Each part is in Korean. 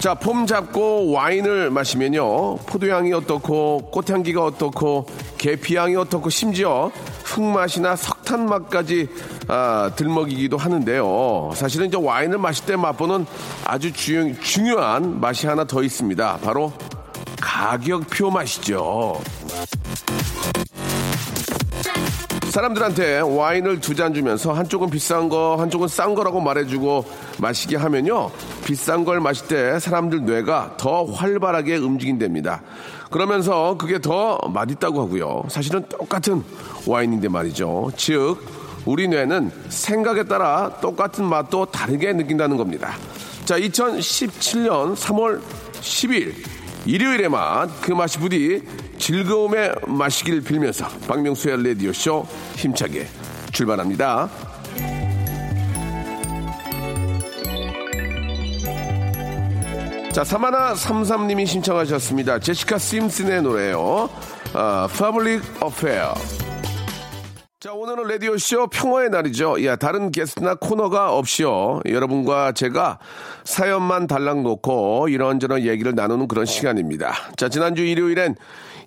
자, 폼 잡고 와인을 마시면요. 포도향이 어떻고, 꽃향기가 어떻고, 계피향이 어떻고, 심지어 흙맛이나 석탄 맛까지 아, 들먹이기도 하는데요. 사실은 이제 와인을 마실 때 맛보는 아주 주, 중요한 맛이 하나 더 있습니다. 바로 가격표 맛이죠. 사람들한테 와인을 두 잔 주면서 한쪽은 비싼 거, 한쪽은 싼 거라고 말해주고 마시게 하면요. 비싼 걸 마실 때 사람들 뇌가 더 활발하게 움직인답니다. 그러면서 그게 더 맛있다고 하고요. 사실은 똑같은 와인인데 말이죠. 즉, 우리 뇌는 생각에 따라 똑같은 맛도 다르게 느낀다는 겁니다. 자, 2017년 3월 10일 일요일의 맛, 그 맛이 부디 즐거움의 맛이길 빌면서 박명수의 라디오쇼 힘차게 출발합니다. 자, 사마나 삼삼님이 신청하셨습니다. 제시카 심슨의 노래요. 아, Public Affair. 자, 오늘은 라디오쇼 평화의 날이죠. 야, 다른 게스트나 코너가 없이요. 여러분과 제가 사연만 달랑 놓고 이런저런 얘기를 나누는 그런 시간입니다. 자, 지난주 일요일엔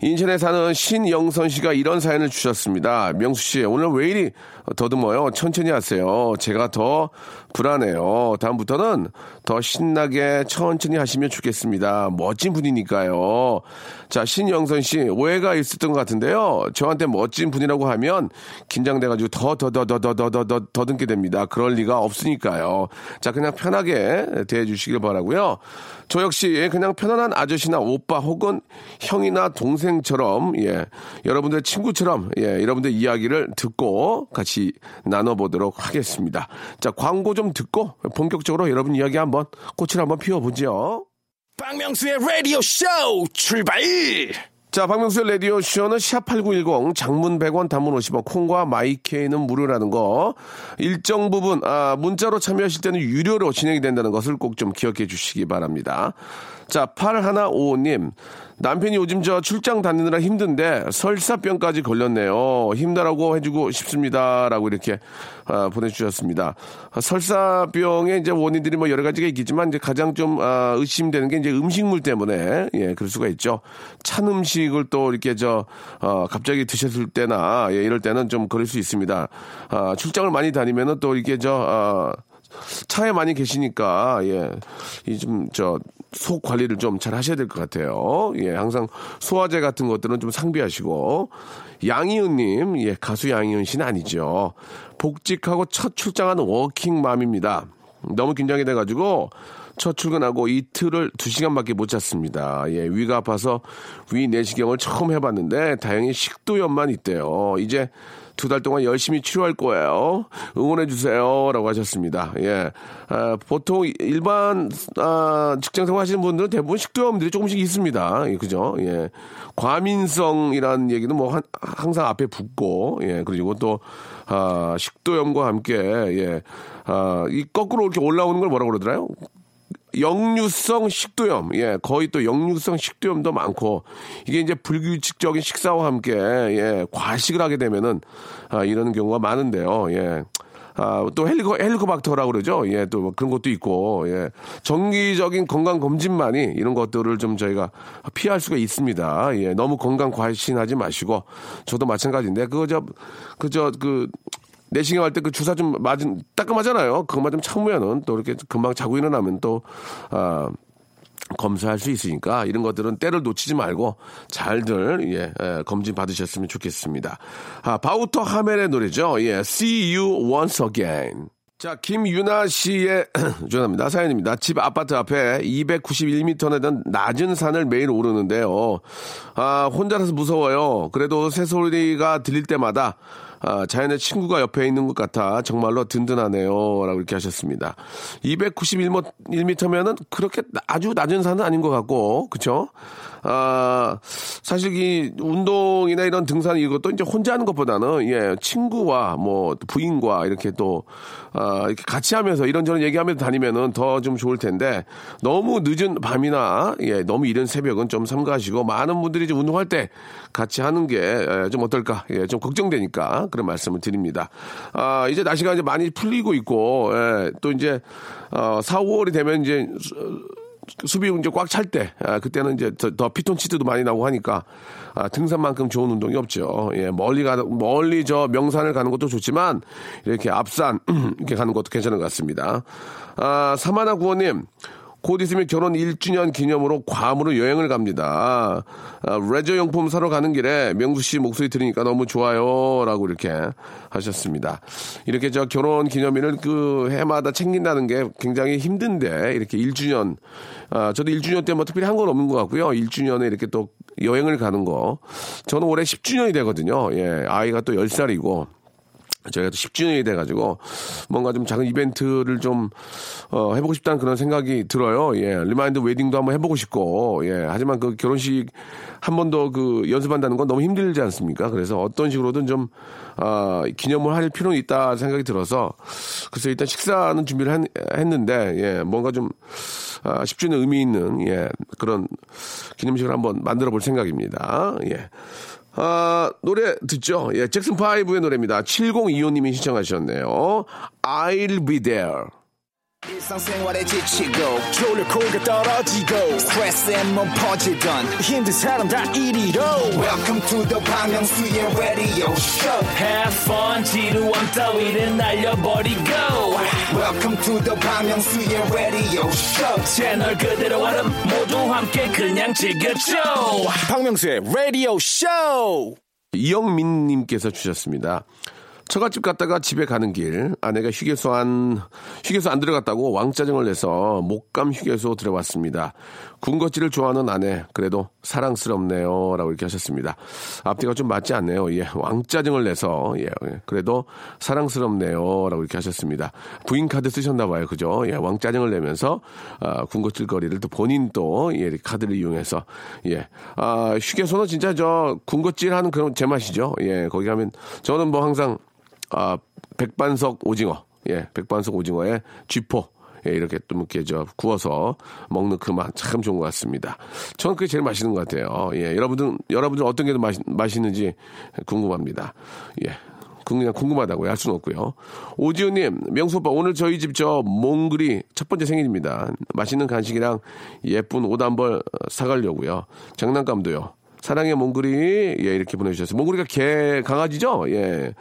인천에 사는 신영선 씨가 이런 사연을 주셨습니다. 명수 씨, 오늘 왜 이리 더듬어요? 천천히 하세요. 제가 더 불안해요. 다음부터는 더 신나게 천천히 하시면 좋겠습니다. 멋진 분이니까요. 자, 신영선 씨, 오해가 있었던 것 같은데요. 저한테 멋진 분이라고 하면 긴장돼가지고 더, 더, 더, 더, 더, 더, 더, 더, 더듬게 됩니다. 그럴 리가 없으니까요. 자, 그냥 편하게 대해주시길 바라고요 저 역시 그냥 편안한 아저씨나 오빠 혹은 형이나 동생처럼, 예, 여러분들 친구처럼, 예, 여러분들 이야기를 듣고 같이 나눠보도록 하겠습니다. 자, 광고 좀 듣고 본격적으로 여러분 이야기 한번 꽃을 한번 피워보죠. 박명수의 라디오 쇼 출발! 자, 박명수의 라디오 쇼는 샵8910 장문 100원 단문 50원 콩과 마이케이는 무료라는 거 일정 부분 아, 문자로 참여하실 때는 유료로 진행이 된다는 것을 꼭 좀 기억해 주시기 바랍니다. 자, 8155님. 남편이 요즘 저 출장 다니느라 힘든데 설사병까지 걸렸네요. 힘내라고 해주고 싶습니다. 라고 이렇게 아, 보내주셨습니다. 아, 설사병의 이제 원인들이 뭐 여러 가지가 있겠지만 이제 가장 좀 아, 의심되는 게 이제 음식물 때문에 예, 그럴 수가 있죠. 찬 음식을 또 이렇게 저 어, 갑자기 드셨을 때나 예, 이럴 때는 좀 그럴 수 있습니다. 아, 출장을 많이 다니면은 또 이렇게 저 아, 차에 많이 계시니까 예, 이 좀 저 속 관리를 좀 잘 하셔야 될 것 같아요. 예, 항상 소화제 같은 것들은 좀 상비하시고 양희은님, 예, 가수 양희은 씨는 아니죠. 복직하고 첫 출장하는 워킹맘입니다. 너무 긴장이 돼가지고 첫 출근하고 이틀을 두 시간밖에 못 잤습니다. 예, 위가 아파서 위 내시경을 처음 해봤는데 다행히 식도염만 있대요. 이제 두 달 동안 열심히 치료할 거예요. 응원해 주세요라고 하셨습니다. 예, 아, 보통 일반 아, 직장 생활 하시는 분들은 대부분 식도염들이 조금씩 있습니다. 예, 그죠? 예, 과민성이라는 얘기는 뭐 한- 항상 앞에 붙고 예, 그리고 또 아, 식도염과 함께 예, 아, 이 거꾸로 이렇게 올라오는 걸 뭐라고 그러더라요? 역류성 식도염, 예, 거의 또 역류성 식도염도 많고, 이게 이제 불규칙적인 식사와 함께, 예, 과식을 하게 되면은, 아, 이러는 경우가 많은데요, 예. 아, 또 헬리코, 헬리코박터라고 그러죠. 예, 또뭐 그런 것도 있고, 예. 정기적인 건강검진만이 이런 것들을 좀 저희가 피할 수가 있습니다. 예, 너무 건강 과신하지 마시고, 저도 마찬가지인데, 그거 저, 그 저, 그, 내시경 할 때 그 주사 좀 맞은 따끔하잖아요. 그것만 좀 참으면은 또 이렇게 금방 자고 일어나면 또 아. 검사할 수 있으니까 이런 것들은 때를 놓치지 말고 잘들 예, 예, 검진 받으셨으면 좋겠습니다. 아, 바우터 하멜의 노래죠. 예, See You Once Again. 자, 김유나 씨의 죄송합니다. 사연입니다. 집 아파트 앞에 291m나 되는 낮은 산을 매일 오르는데요. 아, 혼자라서 무서워요. 그래도 새소리가 들릴 때마다 아, 자연의 친구가 옆에 있는 것 같아 정말로 든든하네요. 라고 이렇게 하셨습니다. 291m면은 그렇게 아주 낮은 산은 아닌 것 같고, 그쵸? 아, 사실 이 운동이나 이런 등산 이것도 이제 혼자 하는 것보다는 예, 친구와 뭐 부인과 이렇게 또 아, 이렇게 같이 하면서 이런저런 얘기하면서 다니면은 더 좀 좋을 텐데 너무 늦은 밤이나 예, 너무 이른 새벽은 좀 삼가하시고 많은 분들이 이제 운동할 때 같이 하는 게 좀 어떨까? 예, 좀 걱정되니까 그런 말씀을 드립니다. 아, 이제 날씨가 이제 많이 풀리고 있고 예, 또 이제 어, 4, 5월이 되면 이제 수비 이제 꽉 찰 때, 아, 그때는 이제 더, 더 피톤치드도 많이 나오고 하니까, 아, 등산만큼 좋은 운동이 없죠. 예, 멀리 가, 멀리 저 명산을 가는 것도 좋지만, 이렇게 앞산, 이렇게 가는 것도 괜찮은 것 같습니다. 아, 사마나 구호님, 곧 있으면 결혼 1주년 기념으로 괌으로 여행을 갑니다. 아, 레저 용품 사러 가는 길에 명수 씨 목소리 들으니까 너무 좋아요. 라고 이렇게 하셨습니다. 이렇게 저 결혼 기념일을 그 해마다 챙긴다는 게 굉장히 힘든데 이렇게 1주년, 아, 저도 1주년 때 뭐 특별히 한 건 없는 것 같고요. 1주년에 이렇게 또 여행을 가는 거. 저는 올해 10주년이 되거든요. 예, 아이가 또 10살이고. 저희가 또 10주년이 돼가지고 뭔가 좀 작은 이벤트를 좀 어, 해보고 싶다는 그런 생각이 들어요. 예, remind wedding도 한번 해보고 싶고, 예, 하지만 그 결혼식 한 번 더 그 연습한다는 건 너무 힘들지 않습니까? 그래서 어떤 식으로든 좀 아, 기념을 할 필요는 있다 생각이 들어서 그래서 일단 식사는 준비를 한- 했는데 예, 뭔가 좀 아, 10주년 의미 있는 예, 그런 기념식을 한번 만들어 볼 생각입니다. 예. 아, 노래 듣죠? 예, 잭슨 5의 노래입니다. 7025님이 신청하셨네요. I'll be there. 일상생활에 지치고, 졸려 코가 떨어지고, 스트레스에 몸 퍼지던, 힘든 사람 다 이리로. welcome to the Bang Myung-soo's radio show. Have fun 지루함 따위를 날려버리고. Welcome to the Bang Myung-soo's radio show. 채널 그대로 얼음 모두 함께 그냥 즐겨줘. 박명수의 라디오 쇼 이영민님께서 주셨습니다. 처갓집 갔다가 집에 가는 길 아내가 휴게소 안 휴게소 안 들어갔다고 왕짜증을 내서 목감 휴게소 들어왔습니다. 군것질을 좋아하는 아내 그래도 사랑스럽네요라고 이렇게 하셨습니다. 앞뒤가 좀 맞지 않네요. 예, 왕짜증을 내서 예, 예, 그래도 사랑스럽네요라고 이렇게 하셨습니다. 부인 카드 쓰셨나 봐요, 그죠? 예, 왕짜증을 내면서 아, 군것질 거리를 또 본인 또 예, 카드를 이용해서 예, 아, 휴게소는 진짜 저 군것질하는 그런 제 맛이죠. 예, 거기 가면 저는 뭐 항상 아, 백반석 오징어, 예, 백반석 오징어에 쥐포, 예, 이렇게 또 이렇게 저 구워서 먹는 그 맛 참 좋은 것 같습니다. 저는 그게 제일 맛있는 것 같아요. 예, 여러분들 여러분들 어떤 게 더 맛있는지 궁금합니다. 예. 그냥 궁금하다고요. 할 수는 없고요. 오지우님, 명수 오빠, 오늘 저희 집 저 몽글이 첫 번째 생일입니다. 맛있는 간식이랑 예쁜 옷 한 벌 사가려고요. 장난감도요. 사랑의 몽글이, 예, 이렇게 보내주셨어요. 몽글이가 개, 강아지죠? 예.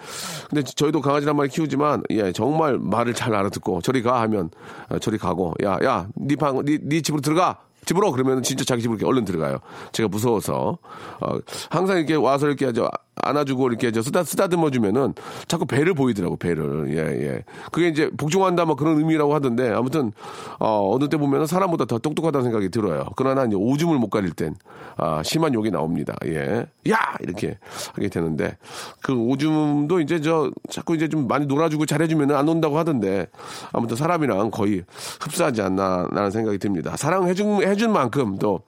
근데 저희도 한 마리 키우지만, 예, 정말 말을 잘 알아듣고, 저리 가 하면, 어, 저리 가고, 야, 야, 니 방, 니, 니 집으로 들어가! 집으로 그러면 진짜 자기 집으로 이렇게 얼른 들어가요. 제가 무서워서 어, 항상 이렇게 와서 이렇게 저 안아주고 이렇게 저 쓰다 쓰다듬어 주면은 자꾸 배를 보이더라고 배를 예 예. 그게 이제 복종한다 뭐 그런 의미라고 하던데 아무튼 어, 어느 때 보면은 사람보다 더 똑똑하다는 생각이 들어요. 그러나 이제 오줌을 못 가릴 땐 아, 심한 욕이 나옵니다. 예. 야 이렇게 하게 되는데 그 오줌도 이제 저 자꾸 이제 좀 많이 놀아주고 잘해주면은 안 온다고 하던데 아무튼 사람이랑 거의 흡사하지 않나 라는 생각이 듭니다. 사랑해준 해준 만큼 또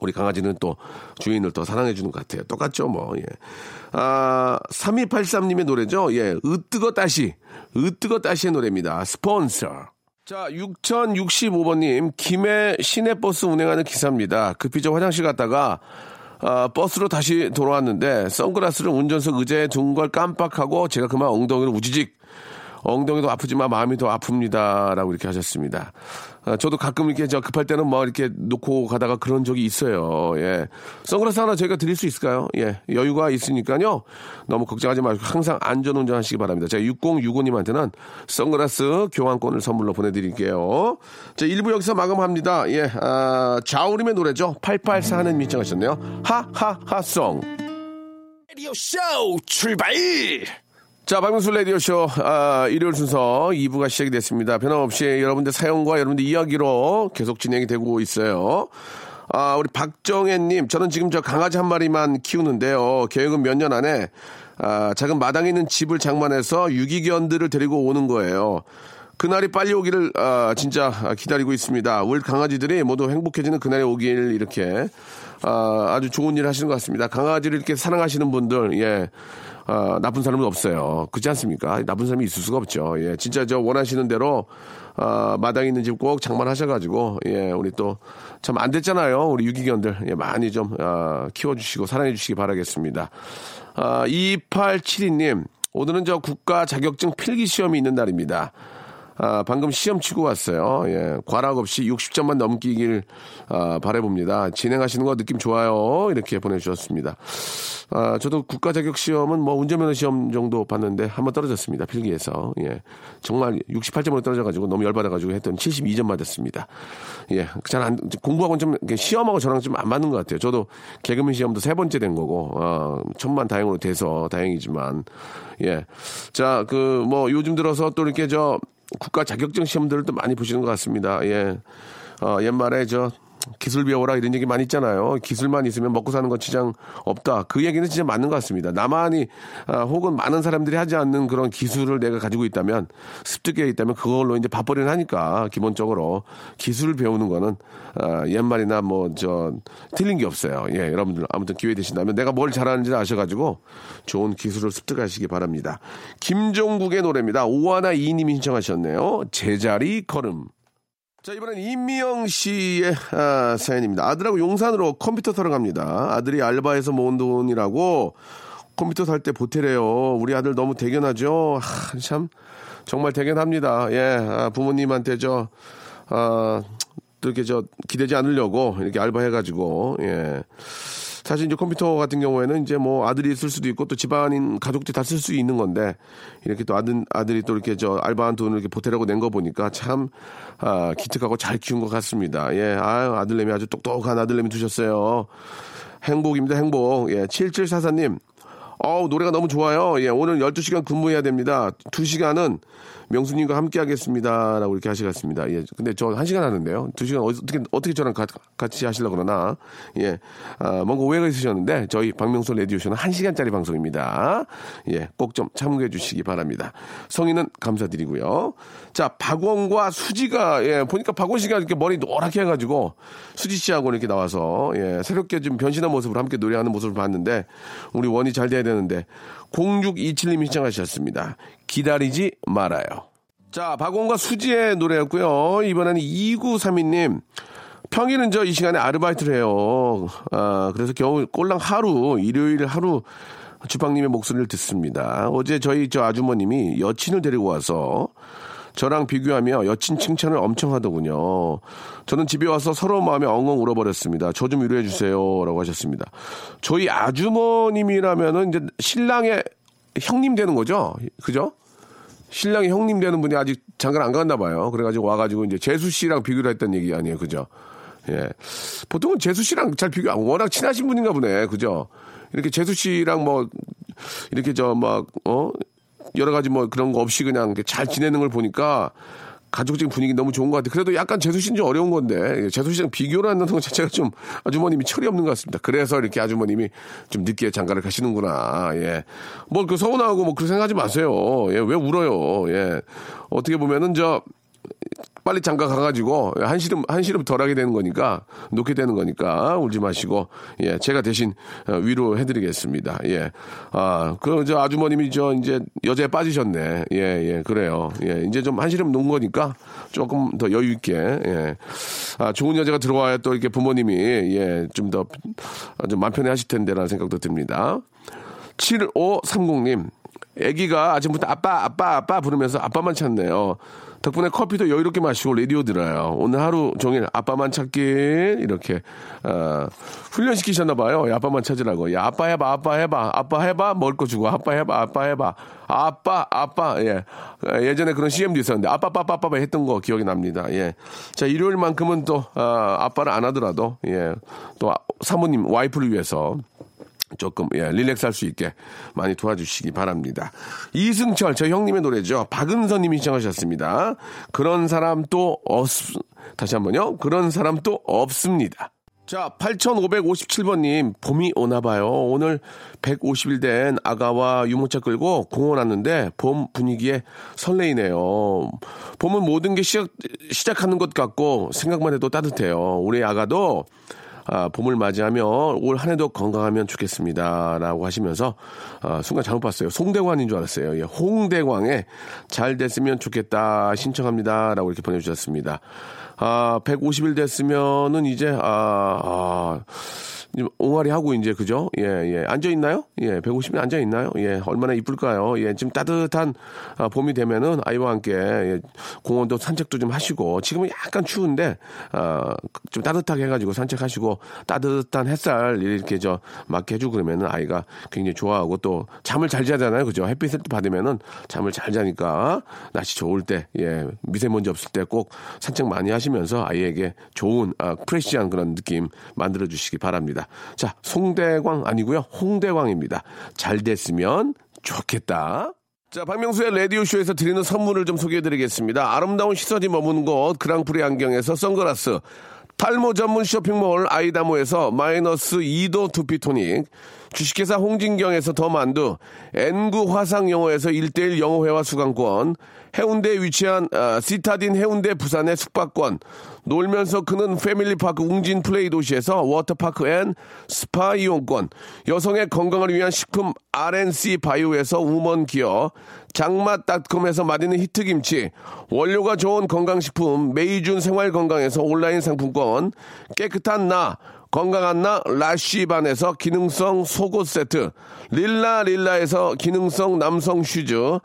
우리 강아지는 또 주인을 또 사랑해주는 것 같아요. 똑같죠, 뭐, 예. 아, 3283님의 노래죠. 예, 으뜨거 따시. 으뜨거 따시의 노래입니다. 스폰서. 자, 6065번님, 김해 시내버스 운행하는 기사입니다. 급히 저 화장실 갔다가, 아, 버스로 다시 돌아왔는데, 선글라스를 운전석 의자에 둔 걸 깜빡하고, 제가 그만 엉덩이를 우지직 엉덩이도 아프지만 마음이 더 아픕니다 라고 이렇게 하셨습니다. 아, 저도 가끔 이렇게 저 급할 때는 뭐 이렇게 놓고 가다가 그런 적이 있어요. 예. 선글라스 하나 저희가 드릴 수 있을까요? 예. 여유가 있으니까요. 너무 걱정하지 말고 항상 안전 운전하시기 바랍니다. 제가 6065님한테는 선글라스 교환권을 선물로 보내드릴게요. 자, 1부 여기서 마감합니다. 예. 아, 자우림의 노래죠. 884는 미청하셨네요. 하하하송. 라디오 쇼 출발 자, 박명수 라디오쇼, 아, 일요일 순서 2부가 시작이 됐습니다. 변함없이 여러분들 사연과 여러분들 이야기로 계속 진행이 되고 있어요. 아, 우리 박정혜님, 저는 지금 저 강아지 한 마리만 키우는데요. 계획은 몇 년 안에, 아, 작은 마당에 있는 집을 장만해서 유기견들을 데리고 오는 거예요. 그날이 빨리 오기를, 아, 진짜 기다리고 있습니다. 우리 강아지들이 모두 행복해지는 그날이 오길 이렇게, 아, 아주 좋은 일 하시는 것 같습니다. 강아지를 이렇게 사랑하시는 분들, 예. 아, 나쁜 사람은 없어요. 그렇지 않습니까? 나쁜 사람이 있을 수가 없죠. 예, 진짜 저 원하시는 대로 아, 마당에 있는 집 꼭 장만하셔가지고 예, 우리 또 참 안 됐잖아요. 우리 유기견들 예, 많이 좀 아, 키워주시고 사랑해주시기 바라겠습니다. 아, 2872님 오늘은 저 국가 자격증 필기 시험이 있는 날입니다. 아, 방금 시험 치고 왔어요. 예, 과락 없이 60점만 넘기길 아, 바라봅니다. 진행하시는 거 느낌 좋아요. 이렇게 보내주셨습니다. 아, 저도 국가 자격 시험은 뭐 운전면허 시험 정도 봤는데 한번 떨어졌습니다. 필기에서. 예, 정말 68점으로 떨어져가지고 너무 열받아가지고 했더니 72점 맞았습니다. 예, 잘 안, 공부하고는 좀 시험하고 저랑 좀 안 맞는 것 같아요. 저도 개그맨 시험도 세 번째 된 거고, 어, 천만 다행으로 돼서 다행이지만, 예. 자, 그, 뭐 요즘 들어서 또 이렇게 저 국가 자격증 시험들을 또 많이 보시는 것 같습니다. 예. 어, 옛말에 저 기술 배워라 이런 얘기 많이 있잖아요. 기술만 있으면 먹고 사는 건 지장 없다. 그 얘기는 진짜 맞는 것 같습니다. 나만이 아, 혹은 많은 사람들이 하지 않는 그런 기술을 내가 가지고 있다면 습득해 있다면 그걸로 이제 밥벌이를 하니까 기본적으로 기술을 배우는 거는 아, 옛말이나 뭐 저 틀린 게 없어요. 예, 여러분들 아무튼 기회 되신다면 내가 뭘 잘하는지 아셔가지고 좋은 기술을 습득하시기 바랍니다. 김종국의 노래입니다. 오하나 이님이 신청하셨네요. 제자리 걸음. 자, 이번엔 임미영 씨의 아, 사연입니다. 아들하고 용산으로 컴퓨터 사러 갑니다. 아들이 알바해서 모은 돈이라고 컴퓨터 살 때 보태래요. 우리 아들 너무 대견하죠? 하, 참, 정말 대견합니다. 예, 아, 부모님한테 저, 아, 또 이렇게 저, 기대지 않으려고 이렇게 알바해가지고, 예. 사실 이제 컴퓨터 같은 경우에는 이제 뭐 아들이 쓸 수도 있고 또 집안인 가족들이 다 쓸 수 있는 건데 이렇게 또 아들 아들이 또 이렇게 저 알바한 돈을 이렇게 보태라고 낸 거 보니까 참 아, 기특하고 잘 키운 것 같습니다. 예, 아유 아들내미 아주 똑똑한 아들내미 두셨어요. 행복입니다, 행복. 예, 7744님. 어우, 노래가 너무 좋아요. 예, 오늘 12시간 근무해야 됩니다. 2시간은 명수님과 함께 하겠습니다. 라고 이렇게 하시겠습니다. 예, 근데 저 1시간 하는데요. 2시간 어떻게, 어떻게 저랑 가- 같이 하시려고 그러나. 예, 아, 뭔가 오해가 있으셨는데 저희 박명수 라디오쇼는 1시간짜리 방송입니다. 예, 꼭 좀 참고해 주시기 바랍니다. 성인은 감사드리고요. 자, 박원과 수지가, 예, 보니까 박원 씨가 이렇게 머리 노랗게 해 가지고 수지 씨하고 이렇게 나와서, 예, 새롭게 좀 변신한 모습으로 함께 노래하는 모습을 봤는데, 우리 원이 잘 돼야 되는데, 0627님이 신청하셨습니다. 기다리지 말아요. 자, 박원과 수지의 노래였고요. 이번에는 2932님. 평일은 저 이 시간에 아르바이트를 해요. 아, 그래서 겨우 꼴랑 하루, 일요일 하루 주방님의 목소리를 듣습니다. 어제 저희 저 아주머님이 여친을 데리고 와서 저랑 비교하며 여친 칭찬을 엄청 하더군요. 저는 집에 와서 서러운 마음에 엉엉 울어버렸습니다. 저 좀 위로해 주세요. 라고 하셨습니다. 저희 아주머님이라면은 이제 신랑의 형님 되는 거죠? 그죠? 신랑이 형님 되는 분이 아직 장가를 안 갔나 봐요. 그래가지고 와가지고 이제 재수 씨랑 비교를 했던 얘기 아니에요. 그죠? 예. 보통은 재수 씨랑 잘 비교, 안- 워낙 친하신 분인가 보네. 그죠? 이렇게 재수 씨랑 뭐, 이렇게 저 막, 어? 여러 가지 뭐 그런 거 없이 그냥 잘 지내는 걸 보니까 가족적인 분위기 너무 좋은 것 같아요. 그래도 약간 재수 씨는 좀 어려운 건데, 예, 재수 씨랑 비교를 하는 것 자체가 좀 아주머님이 철이 없는 것 같습니다. 그래서 이렇게 아주머님이 좀 늦게 장가를 가시는구나. 예. 뭐 그 서운하고 뭐 그렇게 생각하지 마세요. 예, 왜 울어요. 예. 어떻게 보면은 저, 빨리 장가 가가지고 한 시름 한 시름 덜하게 되는 거니까 놓게 되는 거니까 울지 마시고 예 제가 대신 어, 위로해드리겠습니다. 예 아그 저 아주머님이 저 이제 여자에 빠지셨네. 예예 그래요. 예 이제 좀 한 시름 놓은 거니까 조금 더 여유 있게 예아 좋은 여자가 들어와야 또 이렇게 부모님이 예 좀 더좀 마음 편해 하실 텐데라는 생각도 듭니다. 7530님 아기가 아침부터 아빠, 아빠, 아빠 부르면서 아빠만 찾네요. 덕분에 커피도 여유롭게 마시고 라디오 들어요. 오늘 하루 종일 아빠만 찾기 이렇게 어, 훈련시키셨나 봐요. 야, 아빠만 찾으라고. 야 아빠 해봐, 아빠 해봐, 아빠 해봐 먹을 거 주고 아빠 해봐, 아빠 해봐, 아빠, 아빠 예 예전에 그런 CM도 있었는데 아빠, 아빠, 아빠, 했던 거 기억이 납니다. 예. 자 일요일만큼은 또 어, 아빠를 안 하더라도 예 또 사모님 와이프를 위해서 조금 예, 릴렉스 할 수 있게 많이 도와주시기 바랍니다. 이승철 저 형님의 노래죠. 박은선 님이 시청하셨습니다. 그런 사람 또 없, 다시 한번요. 그런 사람 또 없습니다. 자, 8557번님, 봄이 오나봐요. 오늘 150일 된 아가와 유모차 끌고 공원 왔는데, 봄 분위기에 설레이네요. 봄은 모든 게 시작, 시작하는 것 같고, 생각만 해도 따뜻해요. 우리 아가도 아, 봄을 맞이하며 올 한 해도 건강하면 좋겠습니다. 라고 하시면서, 아, 순간 잘못 봤어요. 송대관인 줄 알았어요. 예, 홍대광에 잘 됐으면 좋겠다. 신청합니다. 라고 이렇게 보내주셨습니다. 아, 150일 됐으면은 이제, 아, 아, 옹알이 하고 이제 그죠? 예, 예. 앉아 있나요? 예, 150일 앉아 있나요? 예, 얼마나 이쁠까요? 예, 지금 따뜻한 아, 봄이 되면은 아이와 함께 예, 공원도 산책도 좀 하시고 지금은 약간 추운데 아, 좀 따뜻하게 해가지고 산책하시고 따뜻한 햇살 이렇게 저 맞게 해주고 그러면은 아이가 굉장히 좋아하고 또 잠을 잘 자잖아요, 그죠? 햇빛을 또 받으면은 잠을 잘 자니까 날씨 좋을 때, 예, 미세먼지 없을 때 꼭 산책 많이 하시면서 아이에게 좋은 아, 프레시한 그런 느낌 만들어 주시기 바랍니다. 자, 송대광 아니고요. 홍대광입니다. 잘 됐으면 좋겠다. 자, 박명수의 라디오쇼에서 드리는 선물을 좀 소개해 드리겠습니다. 아름다운 시선이 머무는 곳, 그랑프리 안경에서 선글라스, 탈모 전문 쇼핑몰 아이다모에서 마이너스 2도 두피토닉, 주식회사 홍진경에서 더 만두, N구 화상영어에서 1대1 영어회화 수강권, 해운대에 위치한 아, 시타딘 해운대 부산의 숙박권, 놀면서 크는 패밀리파크 웅진 플레이 도시에서 워터파크 and 스파 이용권, 여성의 건강을 위한 식품 RNC 바이오에서 우먼 기어, 장맛닷컴에서 맛있는 히트김치, 원료가 좋은 건강식품 메이준 생활건강에서 온라인 상품권, 깨끗한 나, 건강한 나 라쉬반에서 기능성 속옷 세트, 릴라 릴라에서 기능성 남성 슈즈,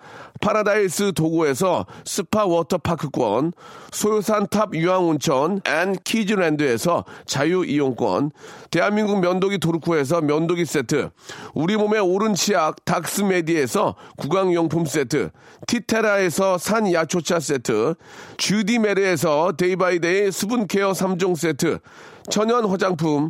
파라다이스 도구에서 스파 워터파크권, 소요산 탑 유황온천 and 키즈랜드에서 자유이용권, 대한민국 면도기 도르쿠에서 면도기 세트, 우리 몸의 오른 치약 닥스메디에서 구강용품 세트, 티테라에서 산야초차 세트, 주디메르에서 데이바이데이 수분케어 3종 세트, 천연 화장품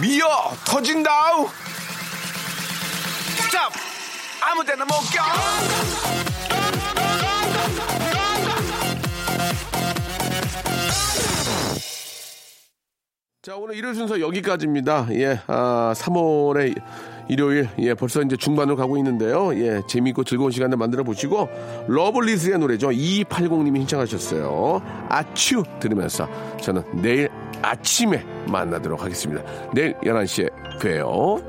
미어 터진다우 스탑 아무 데나 못 껴. 자, 오늘 일요일 순서 여기까지입니다. 예, 아, 3월의 일요일, 예, 벌써 이제 중반으로 가고 있는데요. 예, 재미있고 즐거운 시간을 만들어 보시고, 러블리즈의 노래죠. 2280님이 신청하셨어요. 아츄! 들으면서 저는 내일 아침에 만나도록 하겠습니다. 내일 11시에 봬요.